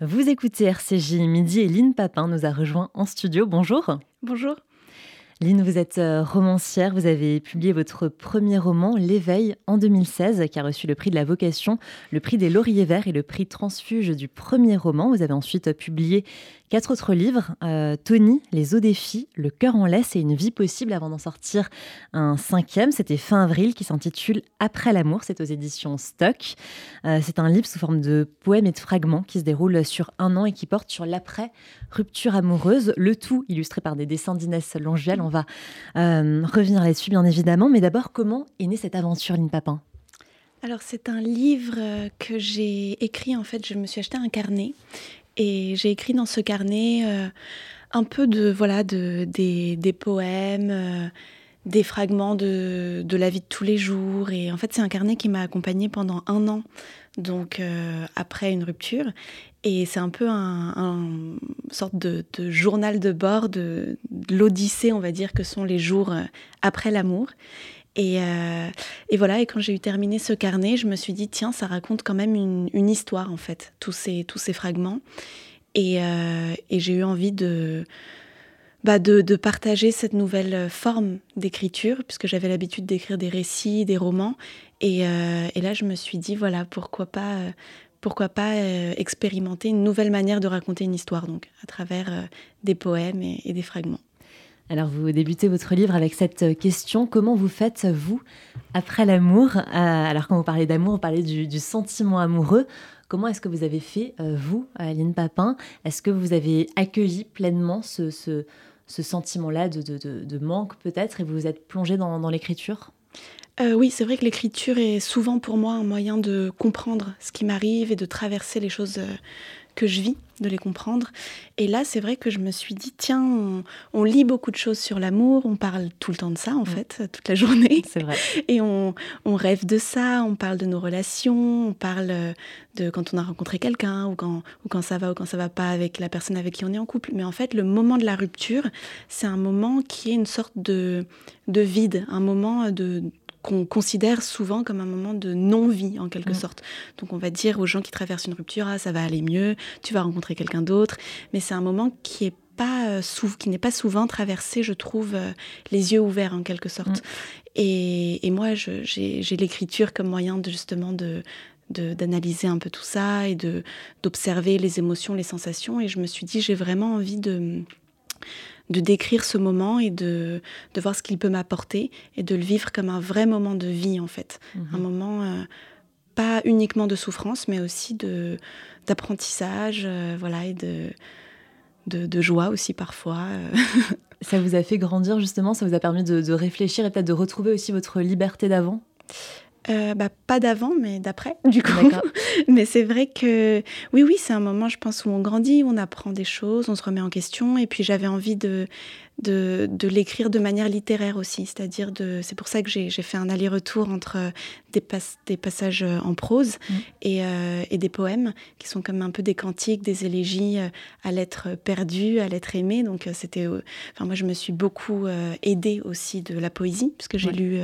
Vous écoutez RCJ Midi et Lynn Papin nous a rejoint en studio. Bonjour. Bonjour. Lynn, vous êtes euh, romancière, vous avez publié votre premier roman, L'éveil, en 2016, qui a reçu le prix de la vocation, le prix des lauriers verts et le prix transfuge du premier roman. Vous avez ensuite publié quatre autres livres, euh, Tony, Les eaux des filles, Le cœur en laisse et Une vie possible, avant d'en sortir un cinquième, c'était fin avril, qui s'intitule Après l'amour, c'est aux éditions Stock. Euh, c'est un livre sous forme de poèmes et de fragments qui se déroule sur un an et qui porte sur l'après-rupture amoureuse, le tout illustré par des dessins d'Inès Longuel on va euh, revenir là-dessus, bien évidemment. Mais d'abord, comment est née cette aventure, Lynn Papin? Alors c'est un livre que j'ai écrit en fait, je me suis acheté un carnet et j'ai écrit dans ce carnet euh, un peu de voilà de, des, poèmes, des fragments de, de, la vie de tous les jours et en fait c'est un carnet qui m'a accompagnée pendant un an donc après une rupture et c'est un peu un, sorte de, journal de bord de, l'odyssée, on va dire, que sont les jours euh, après l'amour. Euh, et, voilà, et quand j'ai eu terminé ce carnet, je me suis dit, tiens, ça raconte quand même une, histoire, en fait, tous ces, tous ces fragments. Et, euh, j'ai eu envie bah, de, de, partager cette nouvelle forme d'écriture, puisque j'avais l'habitude d'écrire des récits, des romans. Et, et, là, je me suis dit, voilà, pourquoi pas pourquoi pas euh, expérimenter une nouvelle manière de raconter une histoire, donc à travers euh, des poèmes et, des fragments. Alors vous débutez votre livre avec cette question, comment vous faites, vous, après l'amour? Euh, Alors quand vous parlez d'amour, vous parlez du, sentiment amoureux. Comment est-ce que vous avez fait, vous, Aline Papin? Est-ce que vous avez accueilli pleinement ce, sentiment-là de, manque peut-être et vous vous êtes plongé dans l'écriture? Euh, oui, c'est vrai que l'écriture est souvent pour moi un moyen de comprendre ce qui m'arrive et de traverser les choses euh, que je vis, de les comprendre. Et là, c'est vrai que je me suis dit, tiens, on, lit beaucoup de choses sur l'amour, on parle tout le temps de ça, en mm. fait, toute la journée. C'est vrai. Et on, rêve de ça, on parle de nos relations, on parle euh, de quand on a rencontré quelqu'un, ou quand, ou quand ça va ou quand ça va pas avec la personne avec qui on est en couple. Mais en fait, le moment de la rupture, c'est un moment qui est une sorte de, de vide, un moment de qu'on considère souvent comme un moment de non-vie en quelque mm. sorte. Donc on va dire aux gens qui traversent une rupture, ah, ça va aller mieux, tu vas rencontrer quelqu'un d'autre, mais c'est un moment qui est pas euh, qui n'est pas souvent traversé, je trouve, euh, les yeux ouverts en quelque sorte. Mm. Et, moi, j'ai l'écriture comme moyen de justement de d'analyser un peu tout ça et de d'observer les émotions, les sensations. Et je me suis dit, j'ai vraiment envie de de décrire ce moment et de, de voir ce qu'il peut m'apporter et de le vivre comme un vrai moment de vie en fait. Mhm. Un moment euh, pas uniquement de souffrance mais aussi de d'apprentissage euh, voilà, et de, de, joie aussi parfois. Euh. ça vous a fait grandir justement, ça vous a permis de, de réfléchir et peut-être de retrouver aussi votre liberté d'avant? Euh, bah, pas d'avant, mais d'après, du coup. mais c'est vrai que, oui, oui, c'est un moment, je pense, où on grandit, où on apprend des choses, on se remet en question. Et puis, j'avais envie de, de, de l'écrire de manière littéraire aussi. C'est-à-dire, de, c'est pour ça que j'ai, fait un aller-retour entre des, des passages en prose mmh. et, euh, et, des poèmes, qui sont comme un peu des cantiques, des élégies euh, à l'être perdu, à l'être aimé. Donc, c'était. Enfin, moi, je me suis beaucoup aidée aussi de la poésie, puisque j'ai lu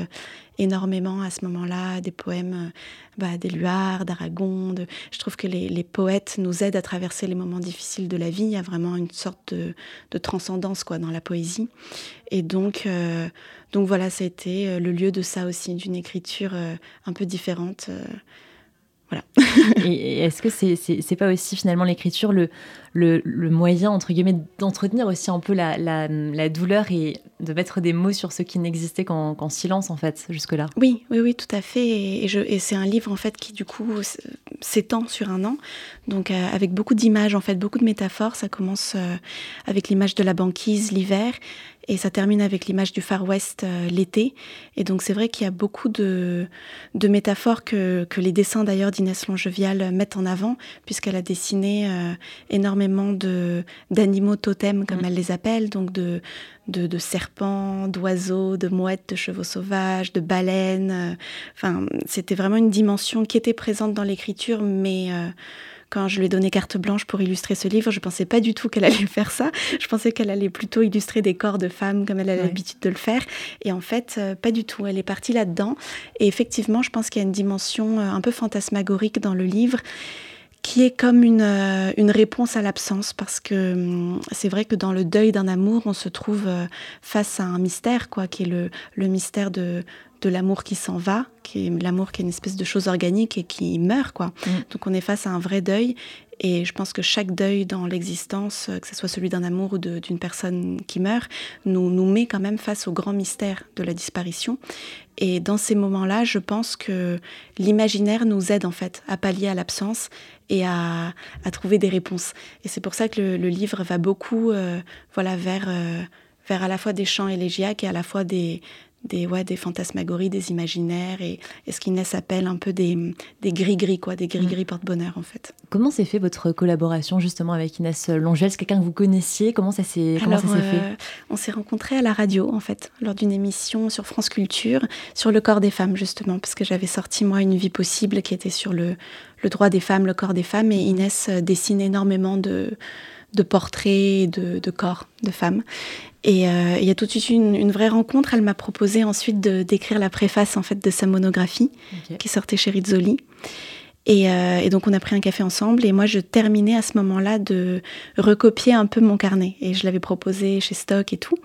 énormément à ce moment-là, des poèmes euh, bah, d'Éluard, d'Aragon. Je trouve que les, poètes nous aident à traverser les moments difficiles de la vie. Il y a vraiment une sorte de, transcendance quoi, dans la poésie. Et donc, euh, donc voilà, ça a été euh, le lieu de ça aussi, d'une écriture un peu différente. Voilà. et est-ce que c'est c'est pas aussi finalement l'écriture le, le, moyen entre guillemets d'entretenir aussi un peu la, la, douleur et de mettre des mots sur ce qui n'existait qu'en silence en fait jusque là. Oui, oui, oui, tout à fait. Et, c'est un livre en fait qui du coup s'étend sur un an, donc euh, avec beaucoup d'images en fait, beaucoup de métaphores. Ça commence euh, avec l'image de la banquise l'hiver et ça termine avec l'image du Far West euh, l'été. Et donc c'est vrai qu'il y a beaucoup de, de métaphores que, que les dessins d'ailleurs d'Inès Longevial mettent en avant, puisqu'elle a dessiné euh, énormément de, d'animaux totems, comme mm. elle les appelle, donc de, de, de serpents, d'oiseaux, de mouettes, de chevaux sauvages, de baleines. Euh, enfin, c'était vraiment une dimension qui était présente dans l'écriture, mais quand je lui ai donné carte blanche pour illustrer ce livre, je pensais pas du tout qu'elle allait faire ça. Je pensais qu'elle allait plutôt illustrer des corps de femmes comme elle a l'habitude de le faire. Et en fait, euh, pas du tout. Elle est partie là-dedans. Et effectivement, je pense qu'il y a une dimension euh, un peu fantasmagorique dans le livre qui est comme une, euh, une réponse à l'absence, parce que hum, c'est vrai que dans le deuil d'un amour, on se trouve euh, face à un mystère, quoi, qui est le mystère de, de l'amour qui s'en va, qui est l'amour qui est une espèce de chose organique et qui meurt, quoi. Mm. Donc on est face à un vrai deuil, et je pense que chaque deuil dans l'existence, euh, que ce soit celui d'un amour ou d'une personne qui meurt, nous, nous met quand même face au grand mystère de la disparition. Et dans ces moments-là, je pense que l'imaginaire nous aide en fait à pallier à l'absence et à, à, trouver des réponses. Et c'est pour ça que le, livre va beaucoup euh, voilà, vers, euh, vers à la fois des chants élégiaques et à la fois des, des, ouais, des fantasmagories, des imaginaires et, ce qu'Inès appelle un peu des, gris-gris, quoi, des gris-gris mm. porte-bonheur en fait. Comment s'est fait votre collaboration justement avec Inès Longel? C'est quelqu'un que vous connaissiez? Comment ça s'est fait euh, On s'est rencontrés à la radio en fait, lors d'une émission sur France Culture, sur le corps des femmes justement, parce que j'avais sorti moi Une vie possible qui était sur le, le droit des femmes, le corps des femmes, et Inès euh, dessine énormément de de portraits de, de corps de femmes. Et euh, il y a tout de suite une, une vraie rencontre. Elle m'a proposé ensuite d'écrire la préface en fait de sa monographie qui sortait chez Rizzoli. Et, euh, et, donc on a pris un café ensemble et moi je terminais à ce moment-là de recopier un peu mon carnet et je l'avais proposé chez Stock et tout.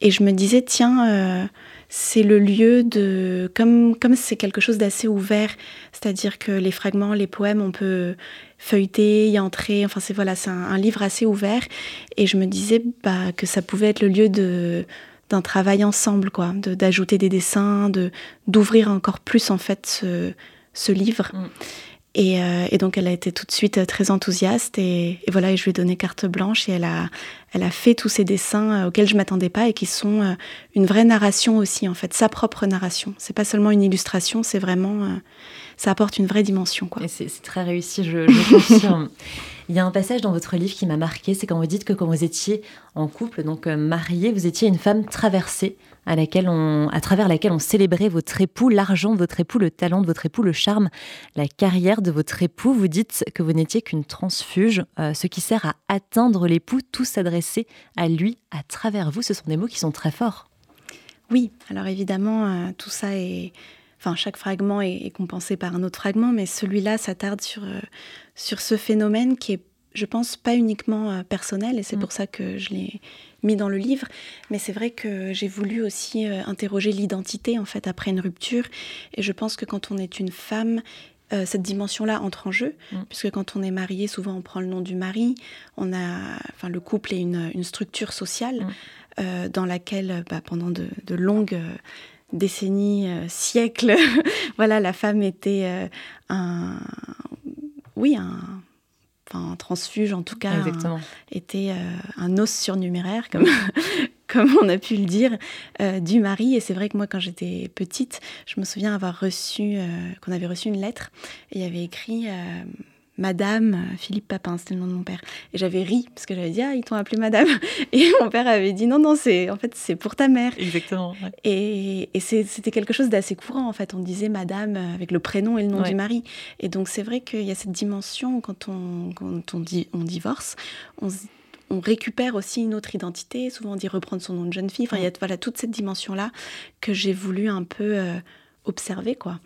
Et je me disais tiens euh, c'est le lieu de comme comme c'est quelque chose d'assez ouvert, c'est-à-dire que les fragments, les poèmes on peut feuilleter, y entrer. Enfin, c'est voilà, c'est un, livre assez ouvert. Et je me disais bah, que ça pouvait être le lieu de d'un travail ensemble, quoi, d'ajouter des dessins, de d'ouvrir encore plus en fait ce, ce livre. Mm. Et, euh, et, donc elle a été tout de suite euh, très enthousiaste et, et, voilà, et je lui ai donné carte blanche et elle a, elle a fait tous ces dessins euh, auxquels je m'attendais pas et qui sont une vraie narration aussi en fait, sa propre narration. C'est pas seulement une illustration, c'est vraiment ça apporte une vraie dimension. Quoi. c'est, très réussi, je, je confirme. Il y a un passage dans votre livre qui m'a marqué, c'est quand vous dites que quand vous étiez en couple, donc euh, marié, vous étiez une femme traversée, à, laquelle on, à travers laquelle on célébrait votre époux, l'argent de votre époux, le talent de votre époux, le charme, la carrière de votre époux. Vous dites que vous n'étiez qu'une transfuge, euh, ce qui sert à atteindre l'époux, tout s'adresser à lui à travers vous. Ce sont des mots qui sont très forts. Oui, alors évidemment, euh, tout ça est enfin chaque fragment est, compensé par un autre fragment, mais celui-là s'attarde sur, euh, sur ce phénomène qui est, je pense, pas uniquement euh, personnel, et c'est mm. pour ça que je l'ai mis dans le livre, mais c'est vrai que j'ai voulu aussi euh, interroger l'identité en fait après une rupture, et je pense que quand on est une femme, cette dimension-là entre en jeu, mm. puisque quand on est marié, souvent on prend le nom du mari, on a, enfin le couple est une, une structure sociale mm. dans laquelle, bah, pendant de, de longues décennies, euh, siècles, voilà, la femme était euh, un, oui, un, enfin, transfuge en tout cas, était euh, un os surnuméraire, comme, comme on a pu le dire, du mari. Et c'est vrai que moi, quand j'étais petite, je me souviens avoir reçu, qu'on avait reçu une lettre, et il y avait écrit Madame euh, Philippe Papin, c'était le nom de mon père. Et j'avais ri parce que j'avais dit ah ils t'ont appelé Madame et mon père avait dit non non c'est en fait c'est pour ta mère. Exactement. Et, et c'était quelque chose d'assez courant en fait on disait Madame euh, avec le prénom et le nom du mari. Et donc c'est vrai qu'il y a cette dimension quand on quand on dit on divorce on on récupère aussi une autre identité. Souvent, on dit reprendre son nom de jeune fille. Enfin, il y a voilà toute cette dimension-là que j'ai voulu un peu euh, observer, quoi.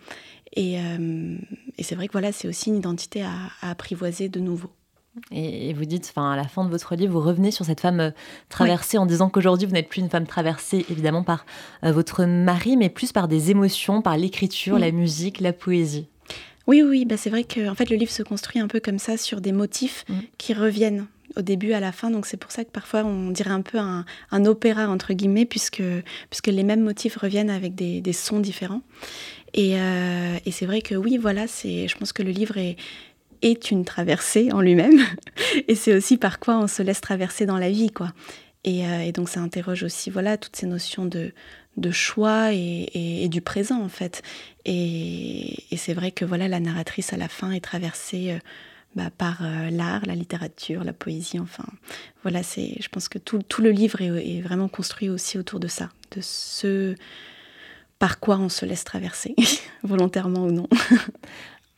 Euh, et, c'est vrai que voilà, c'est aussi une identité à, apprivoiser de nouveau. Et, vous dites, enfin, à la fin de votre livre, vous revenez sur cette femme euh, traversée en disant qu'aujourd'hui, vous n'êtes plus une femme traversée, évidemment, par euh, votre mari, mais plus par des émotions, par l'écriture, la musique, la poésie. Oui, oui, bah c'est vrai que en fait, le livre se construit un peu comme ça, sur des motifs mm. qui reviennent au début à la fin. Donc c'est pour ça que parfois on dirait un peu un, opéra, entre guillemets, puisque, puisque les mêmes motifs reviennent avec des, des sons différents. Euh, et, c'est vrai que oui, voilà, c'est, je pense que le livre est, une traversée en lui-même. et c'est aussi par quoi on se laisse traverser dans la vie, quoi. Et, euh, donc ça interroge aussi, voilà, toutes ces notions de, choix et, du présent, en fait. Et, c'est vrai que, voilà, la narratrice à la fin est traversée... Euh, bah, par l'art, la littérature, la poésie, enfin, voilà, c'est, je pense que tout, tout le livre est, est, vraiment construit aussi autour de ça, de ce, par quoi on se laisse traverser, volontairement ou non.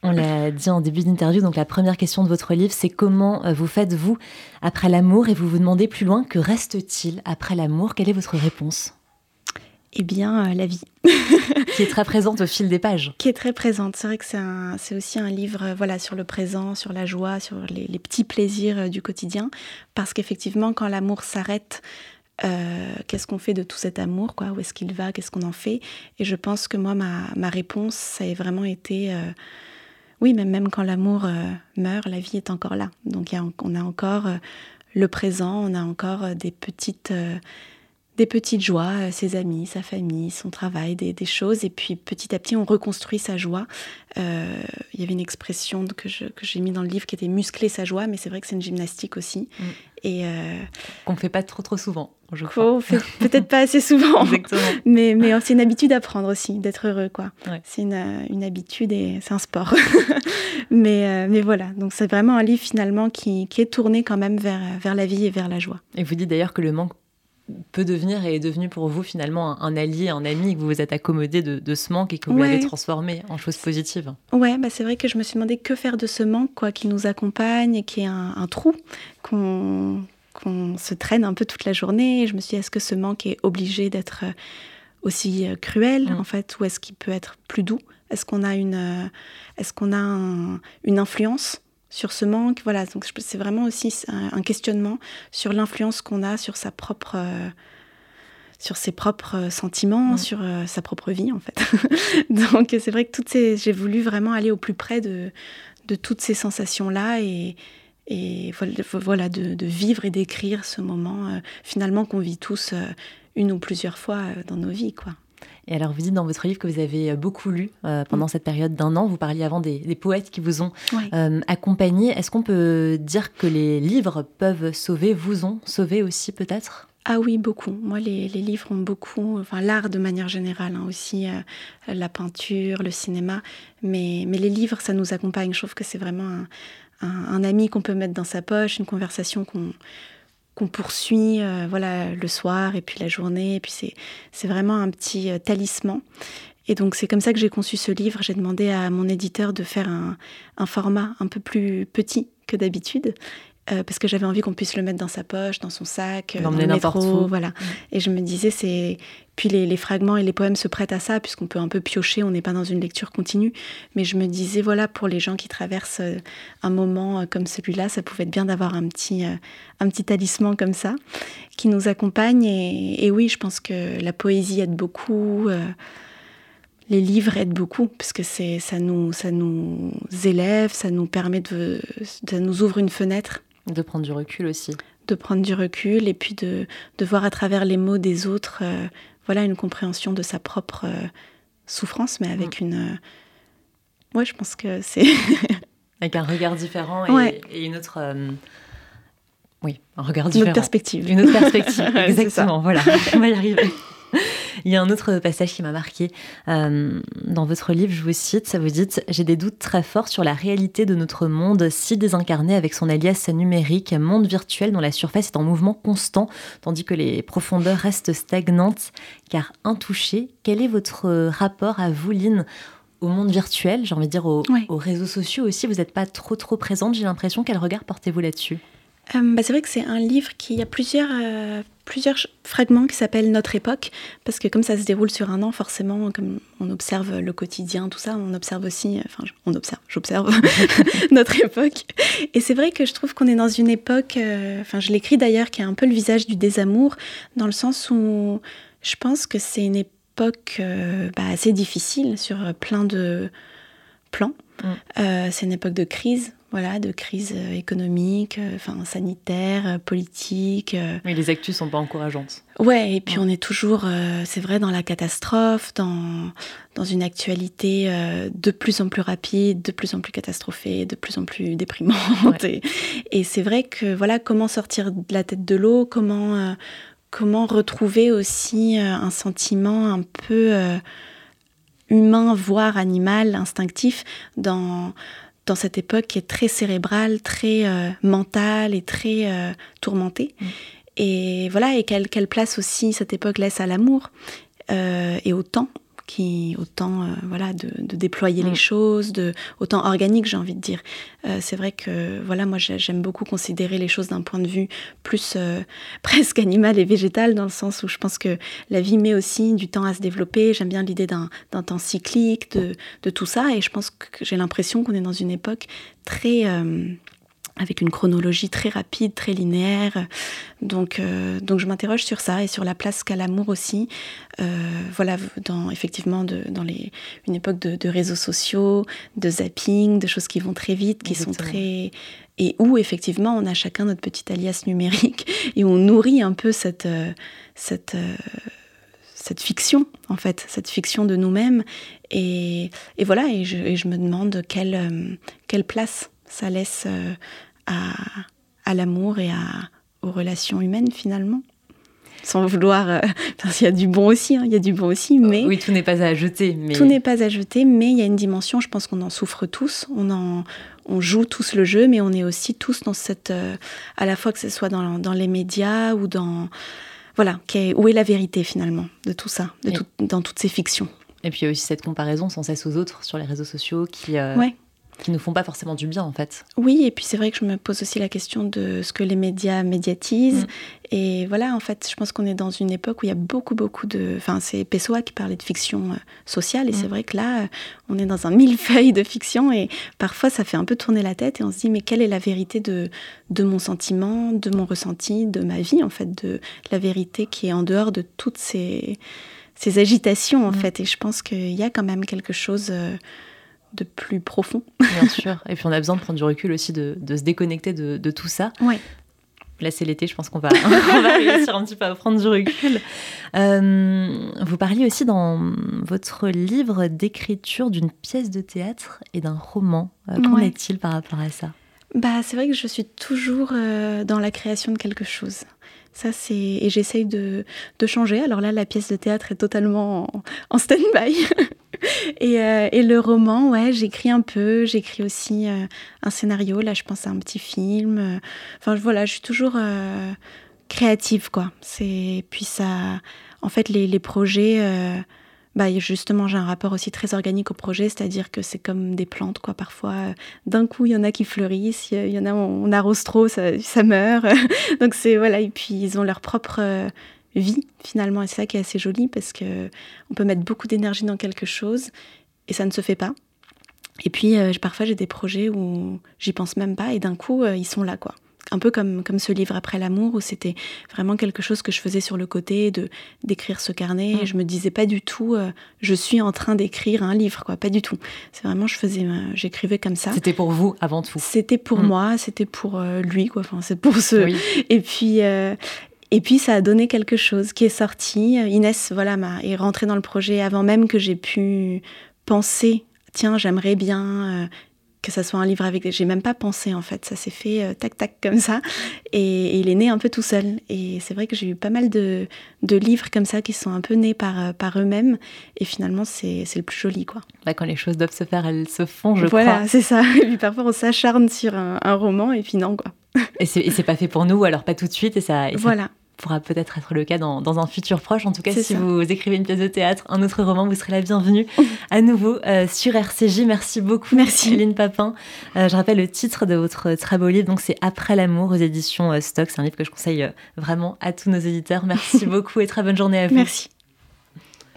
On l'a dit en début d'interview, donc la première question de votre livre, c'est comment euh, vous faites-vous après l'amour Et vous vous demandez plus loin, que reste-t-il après l'amour? Quelle est votre réponse? Eh bien, la vie. qui est très présente au fil des pages. Qui est très présente. C'est vrai que c'est aussi un livre voilà, sur le présent, sur la joie, sur les, petits plaisirs du quotidien. Parce qu'effectivement, quand l'amour s'arrête, qu'est-ce qu'on fait de tout cet amour quoi? Où est-ce qu'il va? Qu'est-ce qu'on en fait? Et je pense que moi, ma, ma, réponse, ça a vraiment été oui, mais même quand l'amour euh, meurt, la vie est encore là. Donc on a encore euh, le présent, on a encore euh, des petites, des petites joies, ses amis, sa famille, son travail, des, choses. Et puis petit à petit, on reconstruit sa joie. Il y avait une expression que, j'ai mis dans le livre qui était muscler sa joie, mais c'est vrai que c'est une gymnastique aussi. Mm. Et qu'on ne fait pas trop trop souvent. Je crois. peut-être pas assez souvent. Mais, mais c'est une habitude à prendre aussi, d'être heureux. quoi. C'est une, une, habitude et c'est un sport. mais, euh, mais voilà, donc c'est vraiment un livre finalement qui, qui, est tourné quand même vers, vers la vie et vers la joie. Et vous dites d'ailleurs que le manque peut devenir et est devenu pour vous finalement un, allié, un ami, que vous vous êtes accommodé de, de ce manque et que vous l'avez transformé en chose positive. Ouais, bah c'est vrai que je me suis demandé que faire de ce manque quoi, qui nous accompagne et qui est un, un trou qu'on qu'on se traîne un peu toute la journée. je me suis dit, est-ce que ce manque est obligé d'être euh, aussi euh, cruel, mm. en fait, ou est-ce qu'il peut être plus doux? Est-ce qu'on a une, euh, est-ce qu'on a une influence? Sur ce manque Voilà, donc c'est vraiment aussi un, questionnement sur l'influence qu'on a sur sa propre sur ses propres sentiments, mm. sur sa propre vie en fait. Donc c'est vrai que toutes ces, j'ai voulu vraiment aller au plus près de, de toutes ces sensations là et, et voilà, de, vivre et d'écrire ce moment euh, finalement qu'on vit tous euh, une ou plusieurs fois euh, dans nos vies. quoi. Et alors, vous dites dans votre livre que vous avez beaucoup lu pendant mm. cette période d'un an. Vous parliez avant des, poètes qui vous ont accompagné. Est-ce qu'on peut dire que les livres peuvent sauver, vous ont sauvé aussi peut-être? Ah oui, beaucoup. Moi, les, livres ont beaucoup, enfin l'art de manière générale, hein, aussi la peinture, le cinéma, mais, mais les livres, ça nous accompagne. Je trouve que c'est vraiment un, un, ami qu'on peut mettre dans sa poche, une conversation qu'on qu'on poursuit euh, voilà le soir et puis la journée. Et puis c'est c'est vraiment un petit euh, talisman. Et donc c'est comme ça que j'ai conçu ce livre. J'ai demandé à mon éditeur de faire un, un format un peu plus petit que d'habitude euh, parce que j'avais envie qu'on puisse le mettre dans sa poche, dans son sac, dans le métro, voilà. Mm. Et je me disais, c'est puis les, fragments et les poèmes se prêtent à ça, puisqu'on peut un peu piocher, on n'est pas dans une lecture continue. Mais je me disais, voilà, pour les gens qui traversent euh, un moment euh, comme celui-là, ça pouvait être bien d'avoir un petit, un petit talisman comme ça, qui nous accompagne. Et, oui, je pense que la poésie aide beaucoup. les livres aident beaucoup parce que c'est ça nous ça nous élève, ça nous permet de ça nous ouvre une fenêtre de prendre du recul aussi. De prendre du recul et puis de, de voir à travers les mots des autres, euh, voilà, une compréhension de sa propre euh, souffrance, mais avec mm. une. Euh, ouais, je pense que c'est. avec un regard différent et, et une autre. Oui, un regard différent. Une autre perspective. Une autre perspective, exactement. voilà, on va y arriver. Il y a un autre passage qui m'a marqué. Euh, dans votre livre, je vous cite, ça vous dit J'ai des doutes très forts sur la réalité de notre monde, si désincarné avec son alias numérique, monde virtuel dont la surface est en mouvement constant, tandis que les profondeurs restent stagnantes, car intouchées. Quel est votre rapport à vous, Lynn? Au monde virtuel, j'ai envie de dire aux, réseaux sociaux aussi, vous n'êtes pas trop trop présente, j'ai l'impression. Quel regard portez-vous là-dessus? Euh, bah, C'est vrai que c'est un livre qui a plusieurs, euh, plusieurs fragments qui s'appellent Notre époque, parce que comme ça se déroule sur un an, forcément, comme on observe le quotidien, tout ça, on observe aussi, enfin, on observe, j'observe notre époque. Et c'est vrai que je trouve qu'on est dans une époque, euh, enfin, je l'écris d'ailleurs, qui a un peu le visage du désamour, dans le sens où je pense que c'est une époque euh, bah, assez difficile sur plein de plans. Mm. Euh, c'est une époque de crise voilà, de crise euh, économique, euh, enfin sanitaire, euh, politique. Mais les actus sont pas encourageantes. Ouais, et puis on est toujours, c'est vrai, dans la catastrophe, dans, dans une actualité de plus en plus rapide, de plus en plus catastrophée, de plus en plus déprimante. Et, c'est vrai que, voilà, comment sortir de la tête de l'eau, comment, comment retrouver aussi un sentiment un peu humain, voire animal, instinctif, dans dans cette époque qui est très cérébrale, très euh, mentale et très euh, tourmentée. Mm. Et voilà, et quelle, quelle, place aussi cette époque laisse à l'amour euh, et au temps qui autant euh, voilà de, déployer les Mm. choses, de autant organique j'ai envie de dire. Euh, c'est vrai que voilà moi j'ai- j'aime beaucoup considérer les choses d'un point de vue plus euh, presque animal et végétal dans le sens où je pense que la vie met aussi du temps à se développer. J'aime bien l'idée d'un d'un temps cyclique, de, de tout ça et je pense que j'ai l'impression qu'on est dans une époque très avec une chronologie très rapide, très linéaire. Donc, euh, donc je m'interroge sur ça et sur la place qu'a l'amour aussi. Euh, voilà, dans, effectivement, de, dans les, une époque de, de réseaux sociaux, de zapping, de choses qui vont très vite, qui sont très. Et où, effectivement, on a chacun notre petit alias numérique et on nourrit un peu cette. euh, cette cette fiction, en fait, cette fiction de nous-mêmes. Et, et voilà, et je, et je me demande quelle, quelle place ça laisse euh, à, à l'amour et à, aux relations humaines, finalement. Sans vouloir... euh, parce qu'il y a du bon aussi, hein, il y a du bon aussi, mais... Oui, tout n'est pas à jeter. Mais... Tout n'est pas à jeter, mais il y a une dimension, je pense qu'on en souffre tous, on, en, on joue tous le jeu, mais on est aussi tous dans cette... euh, à la fois que ce soit dans, dans les médias ou dans... Voilà, qu'est- où est la vérité finalement de tout ça, de tout- dans toutes ces fictions Et puis il y a aussi cette comparaison sans cesse aux autres sur les réseaux sociaux qui, euh, Ouais. Qui nous font pas forcément du bien en fait. Oui, et puis c'est vrai que je me pose aussi la question de ce que les médias médiatisent. Mm. Et voilà, en fait, je pense qu'on est dans une époque où il y a beaucoup, beaucoup de... Enfin, c'est Pessoa qui parlait de fiction euh, sociale, et Mm. c'est vrai que là, euh, on est dans un millefeuille de fiction, et parfois ça fait un peu tourner la tête, et on se dit, mais quelle est la vérité de, de mon sentiment, de mon ressenti, de ma vie, en fait, de la vérité qui est en dehors de toutes ces, ces agitations, en Mm. fait. Et je pense qu'il y a quand même quelque chose euh, de plus profond. Bien sûr. Et puis on a besoin de prendre du recul aussi, de, de se déconnecter de, de tout ça. Ouais. Là, c'est l'été, je pense qu'on va, on va réussir un petit peu à prendre du recul. Euh, vous parliez aussi dans votre livre d'écriture d'une pièce de théâtre et d'un roman. Euh, Qu'en Ouais. est-il par rapport à ça? Bah, c'est vrai que je suis toujours euh, dans la création de quelque chose. Ça, c'est et j'essaye de, de changer. Alors là, la pièce de théâtre est totalement en, en stand-by. et, euh, et le roman, ouais, j'écris un peu. J'écris aussi euh, un scénario. Là, je pense à un petit film. Euh, Enfin, voilà, je suis toujours créative, quoi. C'est puis ça. En fait, les, les projets. bah, justement, j'ai un rapport aussi très organique au projet, c'est-à-dire que c'est comme des plantes, quoi. Parfois, d'un coup, il y en a qui fleurissent, il y en a, on arrose trop, ça, ça meurt. Donc, c'est, voilà, et puis ils ont leur propre vie, finalement, et c'est ça qui est assez joli, parce que on peut mettre beaucoup d'énergie dans quelque chose, et ça ne se fait pas. Et puis, euh, parfois, j'ai des projets où j'y pense même pas, et d'un coup, euh, ils sont là, quoi. Un peu comme, comme ce livre Après l'amour, où c'était vraiment quelque chose que je faisais sur le côté, de d'écrire ce carnet. Mm. Et je me disais pas du tout, euh, je suis en train d'écrire un livre, quoi. Pas du tout. C'est vraiment, je faisais, j'écrivais comme ça. C'était pour vous avant tout. C'était pour Mm. moi, c'était pour lui, quoi. Enfin, c'est pour ce. Oui. Et puis, et puis ça a donné quelque chose qui est sorti. Inès, voilà, est rentrée dans le projet avant même que j'ai pu penser. Tiens, j'aimerais bien euh, que ça soit un livre avec. J'ai même pas pensé en fait. Ça s'est fait euh, tac tac comme ça, et, et il est né un peu tout seul. Et c'est vrai que j'ai eu pas mal de, de livres comme ça qui sont un peu nés par euh, par eux-mêmes. Et finalement, c'est le plus joli, quoi. Bah, quand les choses doivent se faire, elles se font, je voilà, crois. c'est ça. Et puis parfois on s'acharne sur un, un roman, et puis non, quoi. Et c'est pas fait pour nous, alors pas tout de suite, et ça, et ça Voilà. Pourra peut-être être le cas dans, dans un futur proche. En tout cas, si ça. vous écrivez une pièce de théâtre, un autre roman, vous serez la bienvenue à nouveau euh, sur RCJ. Merci beaucoup, Merci. Céline Papin. Euh, je rappelle le titre de votre très beau livre, donc c'est Après l'amour aux éditions euh, Stock. C'est un livre que je conseille euh, vraiment à tous nos éditeurs. Merci beaucoup et très bonne journée à vous. Merci.